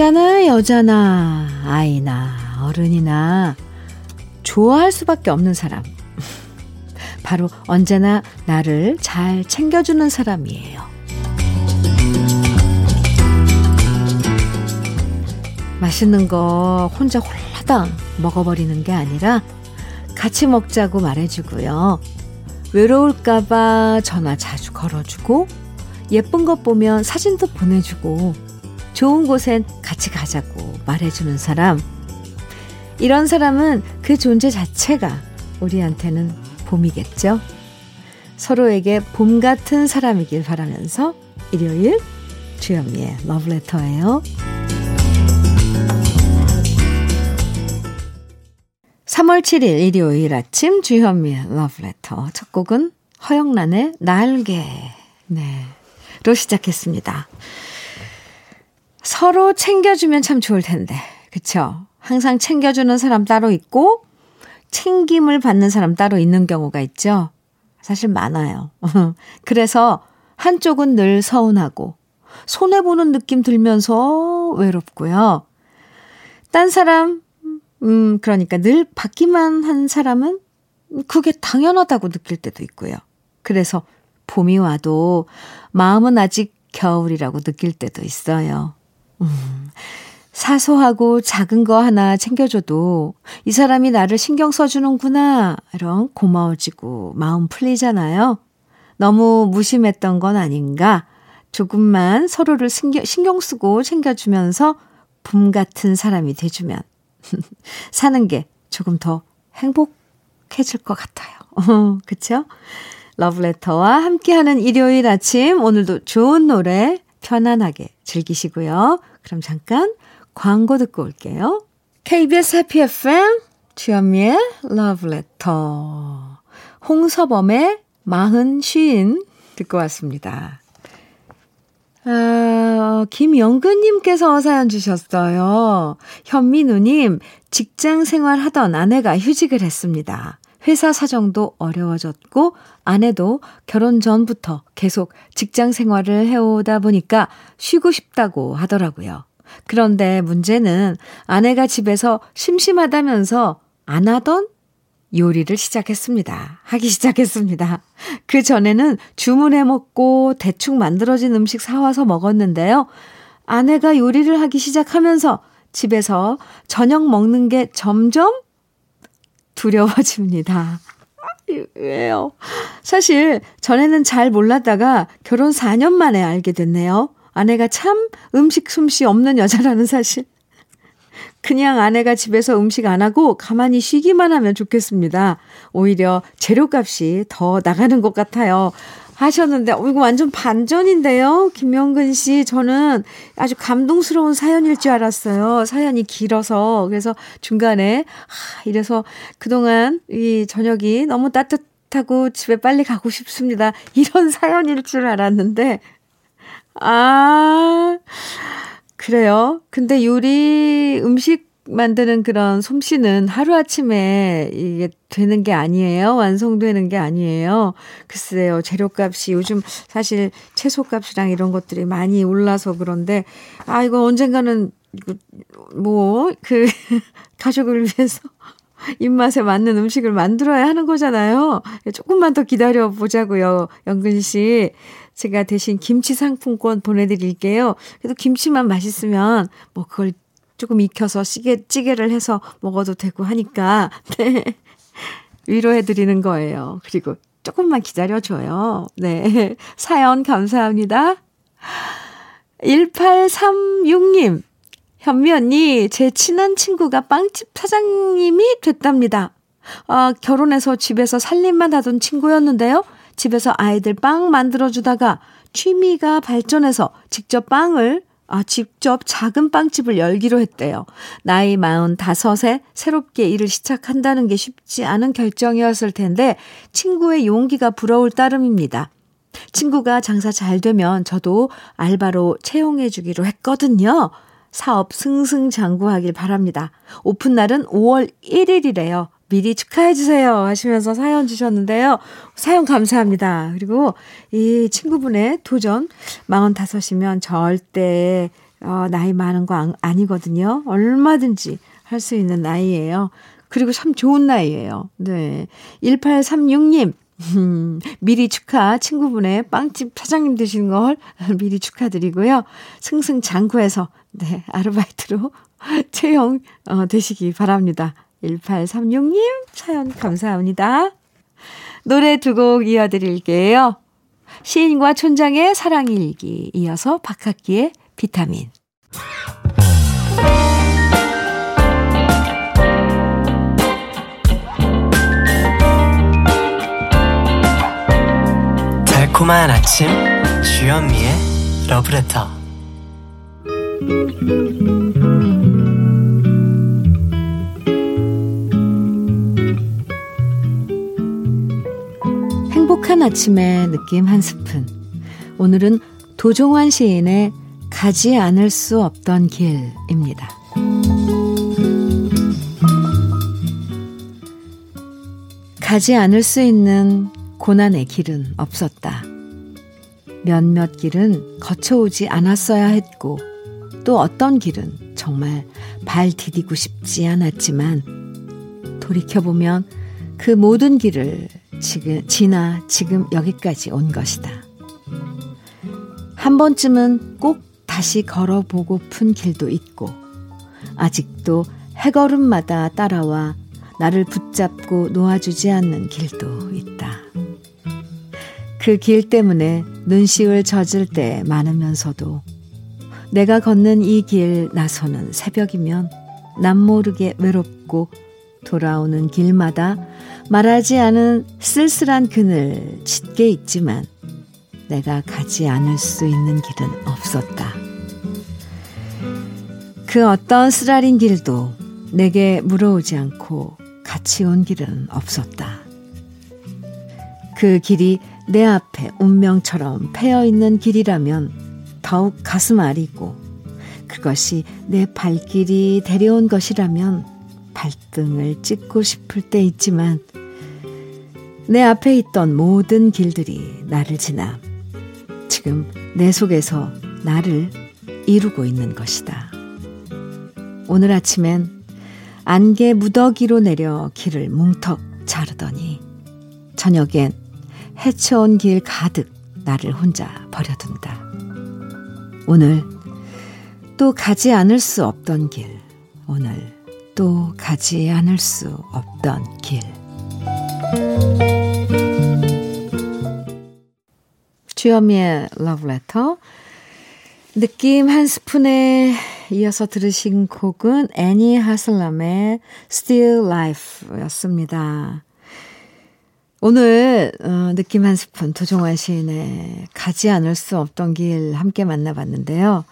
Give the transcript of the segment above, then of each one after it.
남자나 여자나 아이나 어른이나 좋아할 수밖에 없는 사람. 바로 언제나 나를 잘 챙겨주는 사람이에요. 맛있는 거 혼자 홀라당 먹어버리는 게 아니라 같이 먹자고 말해주고요. 외로울까봐 전화 자주 걸어주고 예쁜 것 보면 사진도 보내주고 좋은 곳엔 같이 가자고 말해주는 사람. 이런 사람은 그 존재 자체가 우리한테는 봄이겠죠? 서로에게 봄 같은 사람이길 바라면서 일요일 주현미의 러브레터예요. 3월 7일 일요일 아침 주현미의 러브레터 첫 곡은 허영란의 날개 네 로 시작했습니다. 서로 챙겨주면 참 좋을 텐데. 그쵸? 항상 챙겨주는 사람 따로 있고, 챙김을 받는 사람 따로 있는 경우가 있죠. 사실 많아요. 그래서 한쪽은 늘 서운하고, 손해보는 느낌 들면서 외롭고요. 딴 사람, 음, 그러니까 늘 받기만 한 사람은 그게 당연하다고 느낄 때도 있고요. 그래서 봄이 와도 마음은 아직 겨울이라고 느낄 때도 있어요. 음, 사소하고 작은 거 하나 챙겨줘도 이 사람이 나를 신경 써주는구나. 이런 고마워지고 마음 풀리잖아요. 너무 무심했던 건 아닌가. 조금만 서로를 신경, 신경 쓰고 챙겨주면서 봄 같은 사람이 돼주면 사는 게 조금 더 행복해질 것 같아요. 그쵸? 러브레터와 함께하는 일요일 아침, 오늘도 좋은 노래 편안하게 즐기시고요. 그럼 잠깐 광고 듣고 올게요. KBS 해피 FM 주현미의 러브레터 홍서범의 마흔 쉰 듣고 왔습니다. 아, 김영근님께서 사연 주셨어요. 현민우님, 직장 생활 하던 아내가 휴직을 했습니다. 회사 사정도 어려워졌고 아내도 결혼 전부터 계속 직장 생활을 해오다 보니까 쉬고 싶다고 하더라고요. 그런데 문제는 아내가 집에서 심심하다면서 안 하던 요리를 시작했습니다. 하기 시작했습니다. 그 전에는 주문해 먹고 대충 만들어진 음식 사와서 먹었는데요. 아내가 요리를 하기 시작하면서 집에서 저녁 먹는 게 점점 두려워집니다. 왜요? 사실 전에는 잘 몰랐다가 결혼 4년 만에 알게 됐네요. 아내가 참 음식 솜씨 없는 여자라는 사실. 그냥 아내가 집에서 음식 안 하고 가만히 쉬기만 하면 좋겠습니다. 오히려 재료값이 더 나가는 것 같아요. 하셨는데, 어, 이거 완전 반전인데요? 김명근 씨. 저는 아주 감동스러운 사연일 줄 알았어요. 사연이 길어서. 그래서 중간에, 하, 이래서 그동안 이 저녁이 너무 따뜻하고 집에 빨리 가고 싶습니다. 이런 사연일 줄 알았는데, 아, 그래요. 근데 요리, 음식 만드는 그런 솜씨는 하루아침에 이게 되는 게 아니에요. 완성되는 게 아니에요. 글쎄요. 재료값이 요즘 사실 채소값이랑 이런 것들이 많이 올라서 그런데, 아, 이거 언젠가는, 뭐, 그, 가족을 위해서 입맛에 맞는 음식을 만들어야 하는 거잖아요. 조금만 더 기다려 보자고요. 영근 씨. 제가 대신 김치 상품권 보내 드릴게요. 그래도 김치만 맛있으면 뭐 그걸 조금 익혀서 찌개, 찌개를 해서 먹어도 되고 하니까, 네. 위로해드리는 거예요. 그리고 조금만 기다려줘요. 네. 사연 감사합니다. 1836님, 현미 언니, 제 친한 친구가 빵집 사장님이 됐답니다. 아, 결혼해서 집에서 살림만 하던 친구였는데요. 집에서 아이들 빵 만들어주다가 취미가 발전해서 직접 빵을 아, 직접 작은 빵집을 열기로 했대요. 나이 45에 새롭게 일을 시작한다는 게 쉽지 않은 결정이었을 텐데 친구의 용기가 부러울 따름입니다. 친구가 장사 잘 되면 저도 알바로 채용해 주기로 했거든요. 사업 승승장구하길 바랍니다. 오픈 날은 5월 1일이래요. 미리 축하해주세요. 하시면서 사연 주셨는데요. 사연 감사합니다. 그리고 이 친구분의 도전, 45이면 절대, 어, 나이 많은 거 아니거든요. 얼마든지 할 수 있는 나이예요. 그리고 참 좋은 나이예요. 네. 1836님, 음, 미리 축하 친구분의 빵집 사장님 되신 걸 미리 축하드리고요. 승승장구해서 네, 아르바이트로 채용 어, 되시기 바랍니다. 1836님 사연 감사합니다. 노래 두 곡 이어드릴게요. 시인과 촌장의 사랑일기 이어서 박학기의 비타민 달콤한 아침 주현미의 러브레터 행복한 아침의 느낌 한 스푼. 오늘은 도종환 시인의 가지 않을 수 없던 길입니다. 가지 않을 수 있는 고난의 길은 없었다. 몇몇 길은 거쳐오지 않았어야 했고, 또 어떤 길은 정말 발 디디고 싶지 않았지만, 돌이켜보면 그 모든 길을 지금, 지나 지금 여기까지 온 것이다. 한 번쯤은 꼭 다시 걸어보고픈 길도 있고, 아직도 해걸음마다 따라와 나를 붙잡고 놓아주지 않는 길도 있다. 그 길 때문에 눈시울 젖을 때 많으면서도 내가 걷는 이 길 나서는 새벽이면 남 모르게 외롭고 돌아오는 길마다 말하지 않은 쓸쓸한 그늘 짙게 있지만 내가 가지 않을 수 있는 길은 없었다. 그 어떤 쓰라린 길도 내게 물어오지 않고 같이 온 길은 없었다. 그 길이 내 앞에 운명처럼 패여 있는 길이라면 더욱 가슴 아리고 그것이 내 발길이 데려온 것이라면 발등을 찍고 싶을 때 있지만 내 앞에 있던 모든 길들이 나를 지나 지금 내 속에서 나를 이루고 있는 것이다. 오늘 아침엔 안개 무더기로 내려 길을 뭉턱 자르더니 저녁엔 헤쳐온 길 가득 나를 혼자 버려둔다. 오늘 또 가지 않을 수 없던 길, 오늘 또 가지 않을 수 없던 길. 주현미의 러브레터. 느낌 한 스푼에 이어서 들으신 곡은 애니 하슬람의 Still Life 였습니다. 오늘 어, 느낌 한 스푼 도종환 시인의 가지 않을 수 없던 길 함께 만나봤는데요.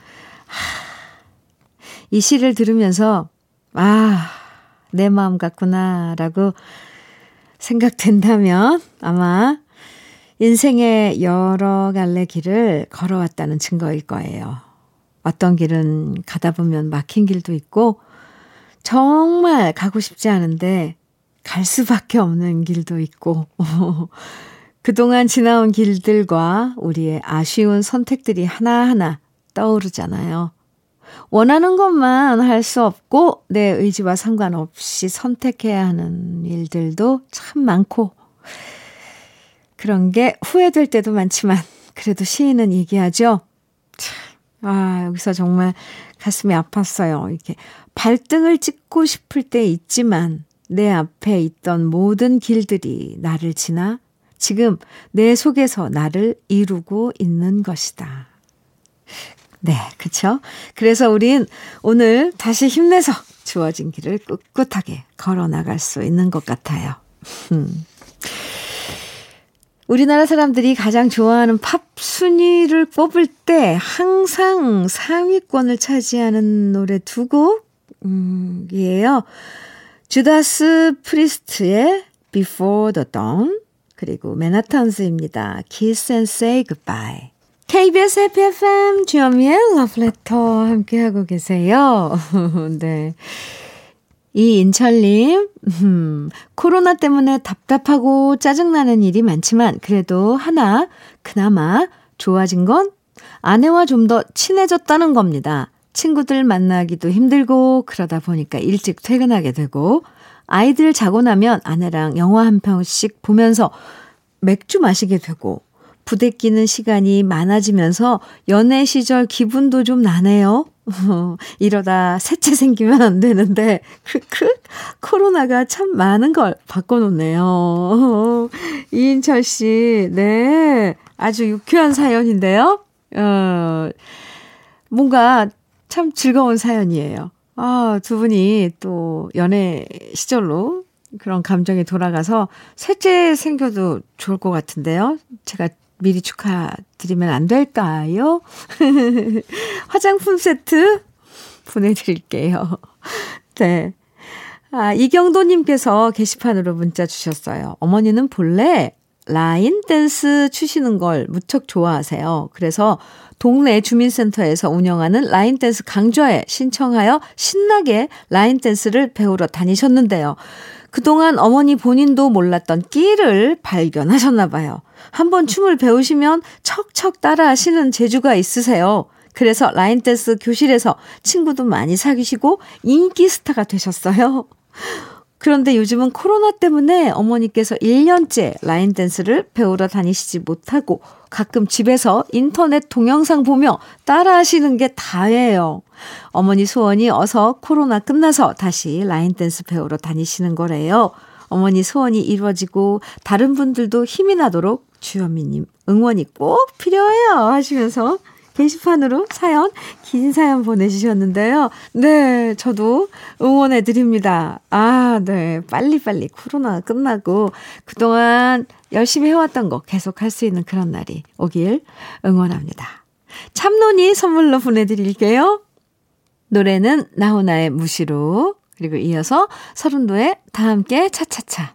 하, 이 시를 들으면서 아, 내 마음 같구나라고 생각된다면 아마 인생의 여러 갈래 길을 걸어왔다는 증거일 거예요. 어떤 길은 가다 보면 막힌 길도 있고, 정말 가고 싶지 않은데 갈 수밖에 없는 길도 있고, 그동안 지나온 길들과 우리의 아쉬운 선택들이 하나하나 떠오르잖아요. 원하는 것만 할 수 없고, 내 의지와 상관없이 선택해야 하는 일들도 참 많고, 그런 게 후회될 때도 많지만 그래도 시인은 얘기하죠. 아, 여기서 정말 가슴이 아팠어요. 이렇게 발등을 찍고 싶을 때 있지만 내 앞에 있던 모든 길들이 나를 지나 지금 내 속에서 나를 이루고 있는 것이다. 네, 그쵸? 그래서 우린 오늘 다시 힘내서 주어진 길을 꿋꿋하게 걸어 나갈 수 있는 것 같아요. 음. 우리나라 사람들이 가장 좋아하는 팝 순위를 뽑을 때 항상 상위권을 차지하는 노래 두 곡이에요. 주다스 프리스트의 Before the Dawn 그리고 맨하탄스입니다. Kiss and Say Goodbye. KBS 해피 FM 주현미의 러브레터 함께하고 계세요. 네. 이인철님, 음, 코로나 때문에 답답하고 짜증나는 일이 많지만 그래도 하나, 그나마 좋아진 건 아내와 좀 더 친해졌다는 겁니다. 친구들 만나기도 힘들고 그러다 보니까 일찍 퇴근하게 되고 아이들 자고 나면 아내랑 영화 한 편씩 보면서 맥주 마시게 되고 부대끼는 시간이 많아지면서 연애 시절 기분도 좀 나네요. 이러다 셋째 생기면 안 되는데, 크크, 코로나가 참 많은 걸 바꿔놓네요. 이인철 씨, 네. 아주 유쾌한 사연인데요. 어, 뭔가 참 즐거운 사연이에요. 아, 두 분이 또 연애 시절로 그런 감정이 돌아가서 셋째 생겨도 좋을 것 같은데요. 제가 미리 축하드리면 안 될까요? 화장품 세트 보내드릴게요. 네. 아, 이경도님께서 게시판으로 문자 주셨어요. 어머니는 본래 라인 댄스 추시는 걸 무척 좋아하세요. 그래서 동네 주민센터에서 운영하는 라인 댄스 강좌에 신청하여 신나게 라인 댄스를 배우러 다니셨는데요. 그동안 어머니 본인도 몰랐던 끼를 발견하셨나 봐요. 한번 춤을 배우시면 척척 따라 하시는 재주가 있으세요. 그래서 라인 댄스 교실에서 친구도 많이 사귀시고 인기 스타가 되셨어요. 그런데 요즘은 코로나 때문에 어머니께서 1년째 라인 댄스를 배우러 다니시지 못하고 가끔 집에서 인터넷 동영상 보며 따라 하시는 게 다예요. 어머니 소원이 어서 코로나 끝나서 다시 라인 댄스 배우러 다니시는 거래요. 어머니 소원이 이루어지고 다른 분들도 힘이 나도록 주현미님 응원이 꼭 필요해요 하시면서 게시판으로 사연, 긴 사연 보내주셨는데요. 네, 저도 응원해 드립니다. 아, 네. 빨리빨리 코로나 끝나고 그동안 열심히 해왔던 거 계속 할 수 있는 그런 날이 오길 응원합니다. 참론이 선물로 보내드릴게요. 노래는 나훈아의 무시로 그리고 이어서 서른도의 다 함께 차차차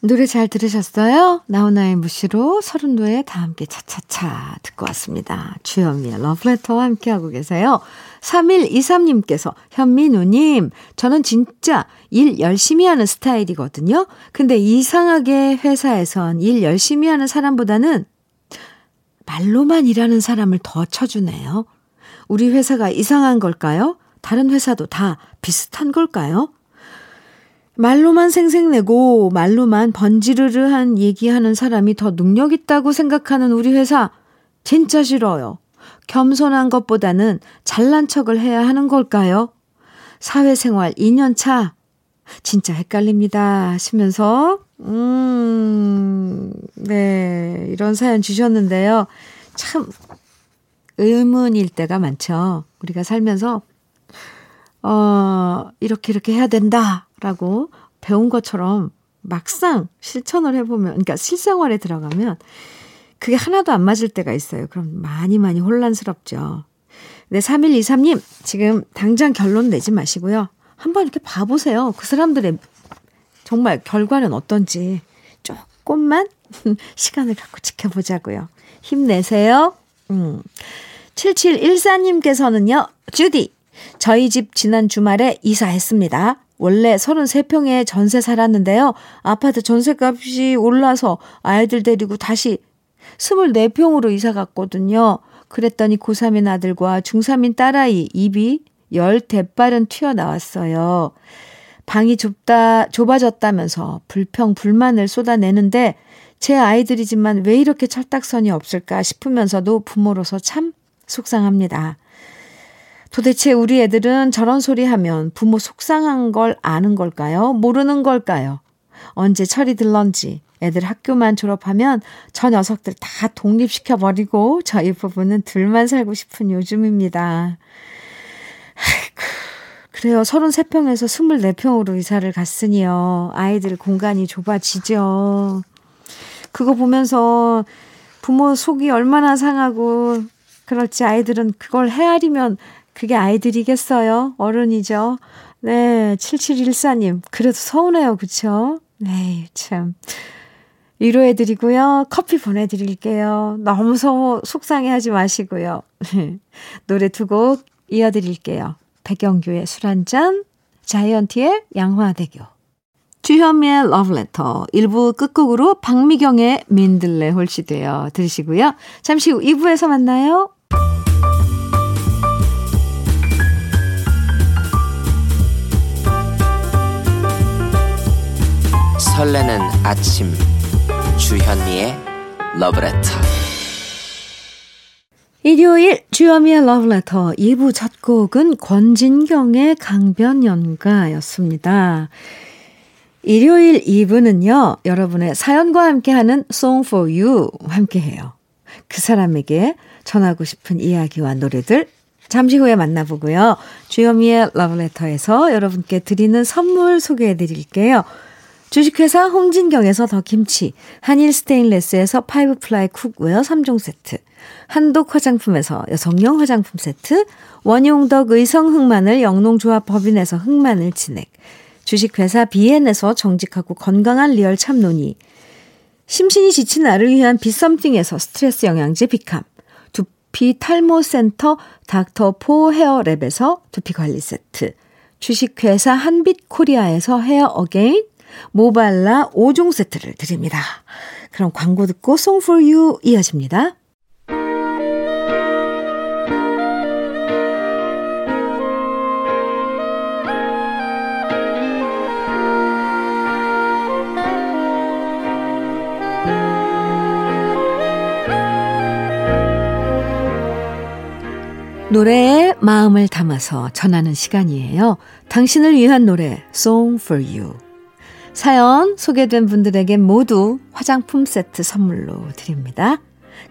노래 잘 들으셨어요? 나훈아의 무시로 서른도의 다 함께 차차차 듣고 왔습니다. 주현미의 러브레터와 함께하고 계세요. 3123님께서 현미누님 저는 진짜 일 열심히 하는 스타일이거든요. 근데 이상하게 회사에선 일 열심히 하는 사람보다는 말로만 일하는 사람을 더 쳐주네요. 우리 회사가 이상한 걸까요? 다른 회사도 다 비슷한 걸까요? 말로만 생색내고 말로만 번지르르한 얘기하는 사람이 더 능력 있다고 생각하는 우리 회사 진짜 싫어요. 겸손한 것보다는 잘난 척을 해야 하는 걸까요? 사회생활 2년 차 진짜 헷갈립니다 하시면서 음, 네, 이런 사연 주셨는데요. 참 의문일 때가 많죠. 우리가 살면서 어, 이렇게 이렇게 해야 된다 라고 배운 것처럼 막상 실천을 해보면, 그러니까 실생활에 들어가면 그게 하나도 안 맞을 때가 있어요. 그럼 많이 많이 혼란스럽죠. 네, 3123님, 지금 당장 결론 내지 마시고요. 한번 이렇게 봐보세요. 그 사람들의 정말 결과는 어떤지 조금만 시간을 갖고 지켜보자고요. 힘내세요. 음. 7714님께서는요, 주디, 저희 집 지난 주말에 이사했습니다. 원래 33평에 전세 살았는데요. 아파트 전세값이 올라서 아이들 데리고 다시 24평으로 이사 갔거든요. 그랬더니 고3인 아들과 중3인 딸아이 입이 열 대빨은 튀어나왔어요. 방이 좁다, 좁아졌다면서 불평, 불만을 쏟아내는데 제 아이들이지만 왜 이렇게 철딱선이 없을까 싶으면서도 부모로서 참 속상합니다. 도대체 우리 애들은 저런 소리 하면 부모 속상한 걸 아는 걸까요? 모르는 걸까요? 언제 철이 들런지 애들 학교만 졸업하면 저 녀석들 다 독립시켜버리고 저희 부부는 둘만 살고 싶은 요즘입니다. 아이고, 그래요. 33평에서 24평으로 이사를 갔으니요. 아이들 공간이 좁아지죠. 그거 보면서 부모 속이 얼마나 상하고 그렇지 아이들은 그걸 헤아리면 그게 아이들이겠어요? 어른이죠. 네, 7714님. 그래도 서운해요. 그쵸? 네, 참. 위로해드리고요. 커피 보내드릴게요. 너무 서, 속상해 하지 마시고요. 노래 두 곡 이어드릴게요. 백영규의 술 한잔, 자이언티의 양화대교. 주현미의 러브레터 1부 끝곡으로 박미경의 민들레 홀씨되어 들으시고요. 잠시 후 2부에서 만나요. 설레는 아침 주현미의 러브레터 일요일 주현미의 러브레터 2부 첫 곡은 권진경의 강변연가였습니다. 일요일 2부는요, 여러분의 사연과 함께하는 Song for You 함께해요. 그 사람에게 전하고 싶은 이야기와 노래들 잠시 후에 만나보고요. 주현미의 러브레터에서 여러분께 드리는 선물 소개해 드릴게요. 주식회사 홍진경에서 더 김치, 한일 스테인레스에서 five ply cookware 3종 세트, 한독 화장품에서 여성용 화장품 세트, 원용덕 의성 흑마늘 영농조합 법인에서 흑마늘 진액, 주식회사 비엔에서 정직하고 건강한 리얼 참논이, 심신이 지친 나를 위한 비썸띵에서 스트레스 영양제 비캄, 두피 탈모 센터 닥터포 헤어랩에서 두피 관리 세트, 주식회사 한빛 코리아에서 헤어 어게인, 모발라 5종 세트를 드립니다. 그럼 광고 듣고 Song for You 이어집니다. 노래에 마음을 담아서 전하는 시간이에요. 당신을 위한 노래 Song for You. 사연 소개된 분들에게 모두 화장품 세트 선물로 드립니다.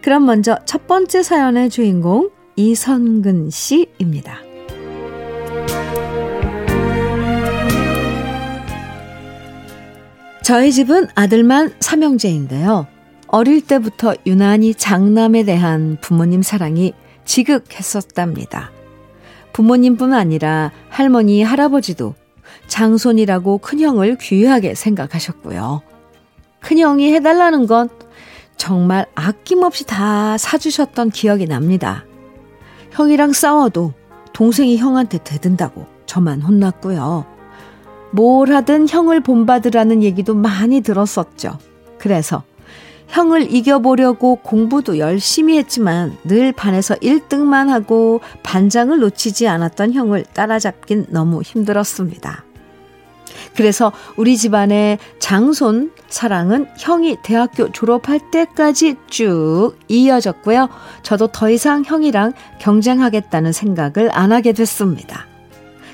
그럼 먼저 첫 번째 사연의 주인공 이선근 씨입니다. 저희 집은 아들만 삼형제인데요. 어릴 때부터 유난히 장남에 대한 부모님 사랑이 지극했었답니다. 부모님뿐 아니라 할머니, 할아버지도 장손이라고 큰형을 귀하게 생각하셨고요. 큰형이 해달라는 건 정말 아낌없이 다 사주셨던 기억이 납니다. 형이랑 싸워도 동생이 형한테 대든다고 저만 혼났고요. 뭘 하든 형을 본받으라는 얘기도 많이 들었었죠. 그래서 형을 이겨보려고 공부도 열심히 했지만 늘 반에서 1등만 하고 반장을 놓치지 않았던 형을 따라잡긴 너무 힘들었습니다. 그래서 우리 집안의 장손 사랑은 형이 대학교 졸업할 때까지 쭉 이어졌고요. 저도 더 이상 형이랑 경쟁하겠다는 생각을 안 하게 됐습니다.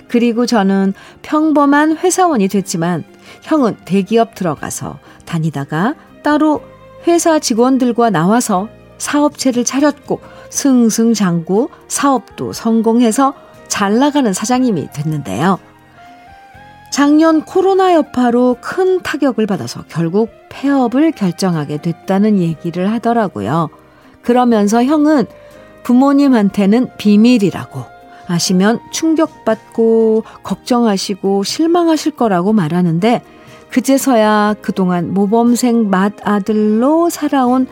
그리고 저는 평범한 회사원이 됐지만 형은 대기업 들어가서 다니다가 따로 회사 직원들과 나와서 사업체를 차렸고 승승장구 사업도 성공해서 잘 나가는 사장님이 됐는데요. 작년 코로나 여파로 큰 타격을 받아서 결국 폐업을 결정하게 됐다는 얘기를 하더라고요. 그러면서 형은 부모님한테는 비밀이라고 아시면 충격받고 걱정하시고 실망하실 거라고 말하는데 그제서야 그동안 모범생 맏아들로 살아온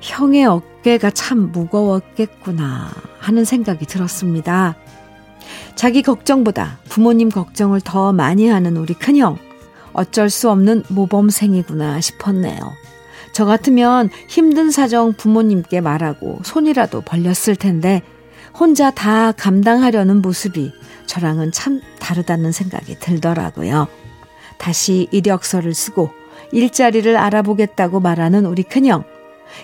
형의 어깨가 참 무거웠겠구나 하는 생각이 들었습니다. 자기 걱정보다 부모님 걱정을 더 많이 하는 우리 큰형. 어쩔 수 없는 모범생이구나 싶었네요. 저 같으면 힘든 사정 부모님께 말하고 손이라도 벌렸을 텐데 혼자 다 감당하려는 모습이 저랑은 참 다르다는 생각이 들더라고요. 다시 이력서를 쓰고 일자리를 알아보겠다고 말하는 우리 큰형.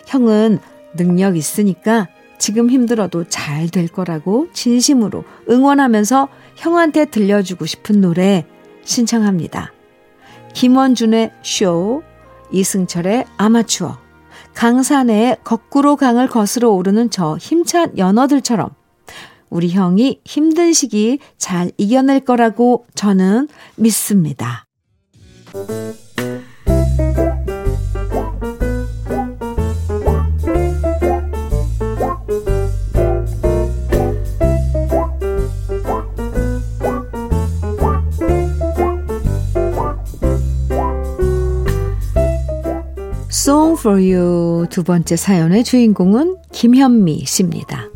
형은 능력 있으니까 지금 힘들어도 잘 될 거라고 진심으로 응원하면서 형한테 들려주고 싶은 노래 신청합니다. 김원준의 쇼, 이승철의 아마추어, 강산의 거꾸로 강을 거스러 오르는 저 힘찬 연어들처럼 우리 형이 힘든 시기 잘 이겨낼 거라고 저는 믿습니다. Song for You 두 번째 사연의 주인공은 김현미 씨입니다.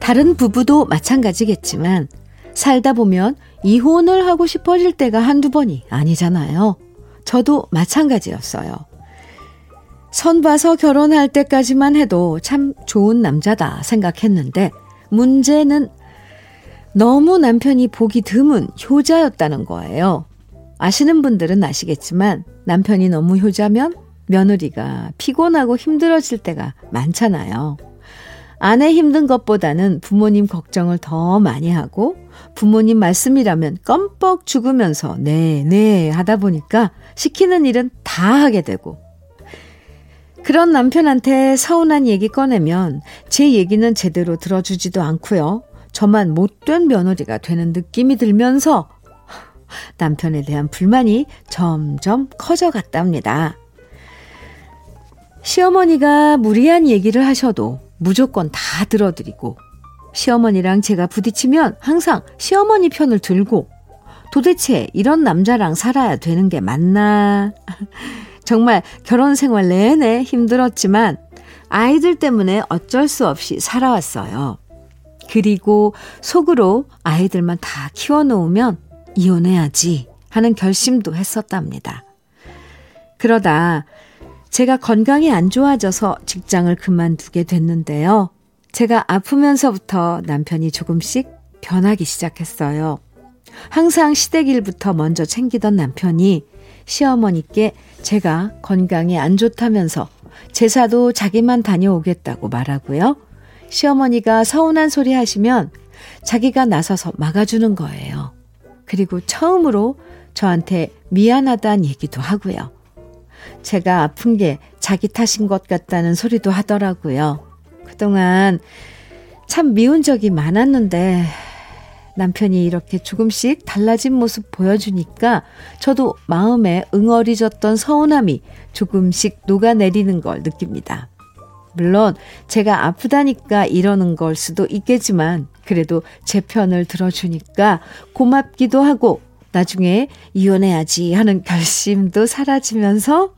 다른 부부도 마찬가지겠지만 살다 보면 이혼을 하고 싶어질 때가 한두 번이 아니잖아요. 저도 마찬가지였어요. 선 봐서 결혼할 때까지만 해도 참 좋은 남자다 생각했는데 문제는 너무 남편이 보기 드문 효자였다는 거예요. 아시는 분들은 아시겠지만 남편이 너무 효자면 며느리가 피곤하고 힘들어질 때가 많잖아요. 아내 힘든 것보다는 부모님 걱정을 더 많이 하고 부모님 말씀이라면 껌뻑 죽으면서 네, 네 하다 보니까 시키는 일은 다 하게 되고 그런 남편한테 서운한 얘기 꺼내면 제 얘기는 제대로 들어주지도 않고요. 저만 못된 며느리가 되는 느낌이 들면서 남편에 대한 불만이 점점 커져갔답니다. 시어머니가 무리한 얘기를 하셔도 무조건 다 들어드리고 시어머니랑 제가 부딪히면 항상 시어머니 편을 들고 도대체 이런 남자랑 살아야 되는 게 맞나? 정말 결혼 생활 내내 힘들었지만 아이들 때문에 어쩔 수 없이 살아왔어요. 그리고 속으로 아이들만 다 키워놓으면 이혼해야지 하는 결심도 했었답니다. 그러다 제가 건강이 안 좋아져서 직장을 그만두게 됐는데요. 제가 아프면서부터 남편이 조금씩 변하기 시작했어요. 항상 시댁일부터 먼저 챙기던 남편이 시어머니께 제가 건강이 안 좋다면서 제사도 자기만 다녀오겠다고 말하고요. 시어머니가 서운한 소리 하시면 자기가 나서서 막아주는 거예요. 그리고 처음으로 저한테 미안하다는 얘기도 하고요. 제가 아픈 게 자기 탓인 것 같다는 소리도 하더라고요. 그동안 참 미운 적이 많았는데 남편이 이렇게 조금씩 달라진 모습 보여주니까 저도 마음에 응어리졌던 서운함이 조금씩 녹아내리는 걸 느낍니다. 물론 제가 아프다니까 이러는 걸 수도 있겠지만 그래도 제 편을 들어주니까 고맙기도 하고 나중에 이혼해야지 하는 결심도 사라지면서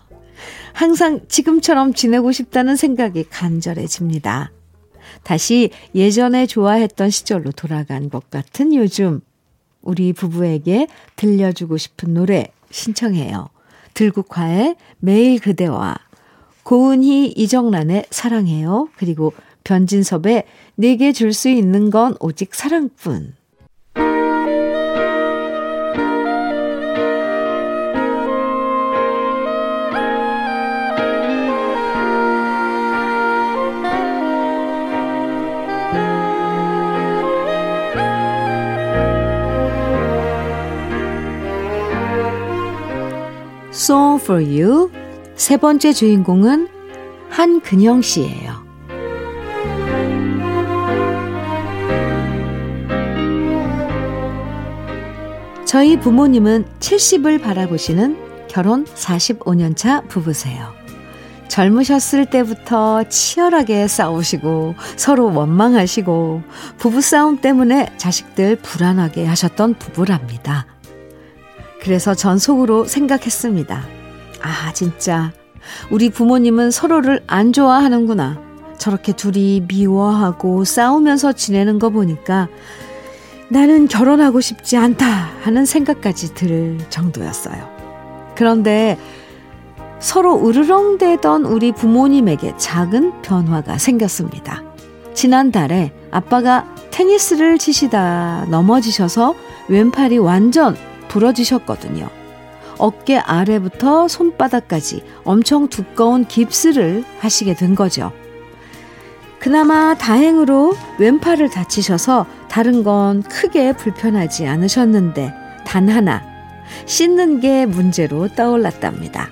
항상 지금처럼 지내고 싶다는 생각이 간절해집니다. 다시 예전에 좋아했던 시절로 돌아간 것 같은 요즘 우리 부부에게 들려주고 싶은 노래 신청해요. 들국화의 매일 그대와 고은희 이정란의 사랑해요. 그리고 변진섭의 내게 줄 수 있는 건 오직 사랑뿐. Song for You 세 번째 주인공은 한근영 씨예요. 저희 부모님은 70을 바라보시는 결혼 45년 차 부부세요. 젊으셨을 때부터 치열하게 싸우시고 서로 원망하시고 부부싸움 때문에 자식들 불안하게 하셨던 부부랍니다. 그래서 전 속으로 생각했습니다. 아, 진짜. 우리 부모님은 서로를 안 좋아하는구나. 저렇게 둘이 미워하고 싸우면서 지내는 거 보니까 나는 결혼하고 싶지 않다 하는 생각까지 들 정도였어요. 그런데 서로 으르렁대던 우리 부모님에게 작은 변화가 생겼습니다. 지난달에 아빠가 테니스를 치시다 넘어지셔서 왼팔이 완전 부러지셨거든요. 어깨 아래부터 손바닥까지 엄청 두꺼운 깁스를 하시게 된 거죠. 그나마 다행으로 왼팔을 다치셔서 다른 건 크게 불편하지 않으셨는데 단 하나 씻는 게 문제로 떠올랐답니다.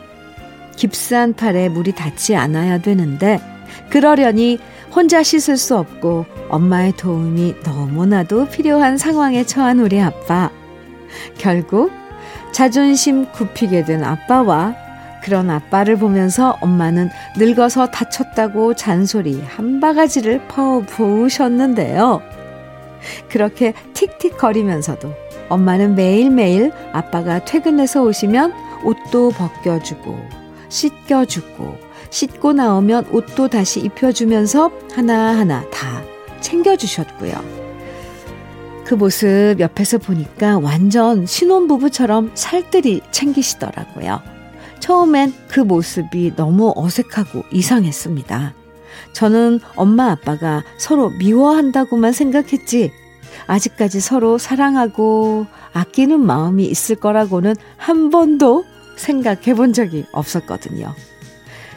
깁스한 팔에 물이 닿지 않아야 되는데 그러려니 혼자 씻을 수 없고 엄마의 도움이 너무나도 필요한 상황에 처한 우리 아빠. 결국 자존심 굽히게 된 아빠와 그런 아빠를 보면서 엄마는 늙어서 다쳤다고 잔소리 한 바가지를 퍼부으셨는데요. 그렇게 틱틱거리면서도 엄마는 매일매일 아빠가 퇴근해서 오시면 옷도 벗겨주고 씻겨주고 씻고 나오면 옷도 다시 입혀주면서 하나하나 다 챙겨주셨고요. 그 모습 옆에서 보니까 완전 신혼부부처럼 살뜰히 챙기시더라고요. 처음엔 그 모습이 너무 어색하고 이상했습니다. 저는 엄마 아빠가 서로 미워한다고만 생각했지 아직까지 서로 사랑하고 아끼는 마음이 있을 거라고는 한 번도 생각해 본 적이 없었거든요.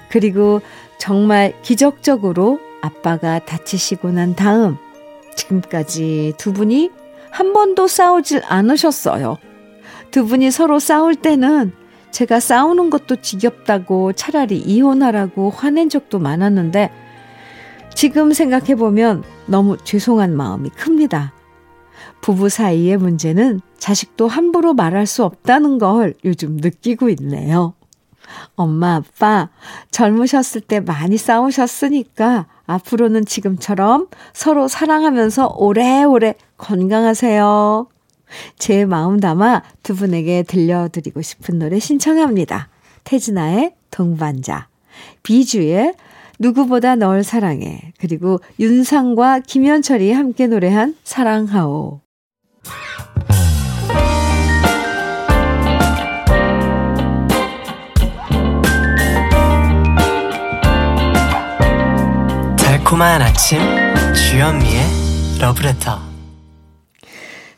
그리고 정말 기적적으로 아빠가 다치시고 난 다음 지금까지 두 분이 한 번도 싸우질 않으셨어요. 두 분이 서로 싸울 때는 제가 싸우는 것도 지겹다고 차라리 이혼하라고 화낸 적도 많았는데 지금 생각해보면 너무 죄송한 마음이 큽니다. 부부 사이의 문제는 자식도 함부로 말할 수 없다는 걸 요즘 느끼고 있네요. 엄마, 아빠, 젊으셨을 때 많이 싸우셨으니까 앞으로는 지금처럼 서로 사랑하면서 오래오래 건강하세요. 제 마음 담아 두 분에게 들려드리고 싶은 노래 신청합니다. 태진아의 동반자, 비주의 누구보다 널 사랑해, 그리고 윤상과 김현철이 함께 노래한 사랑하오. 달콤한 아침 주현미의 러브레터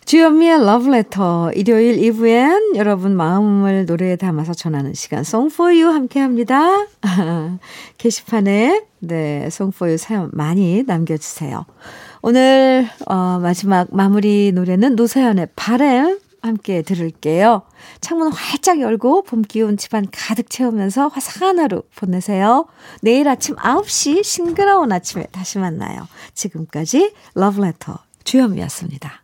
주현미의 러브레터 일요일 2부엔 여러분 마음을 노래에 담아서 전하는 시간 Song for You 함께 합니다. 게시판에 네, You 사연 많이 남겨주세요. 오늘 어, 마지막 마무리 노래는 노사연의 바램 함께 들을게요. 창문 활짝 열고 봄 기운 집안 가득 채우면서 화사한 하루 보내세요. 내일 아침 9시 싱그러운 아침에 다시 만나요. 지금까지 러브레터 주현미였습니다.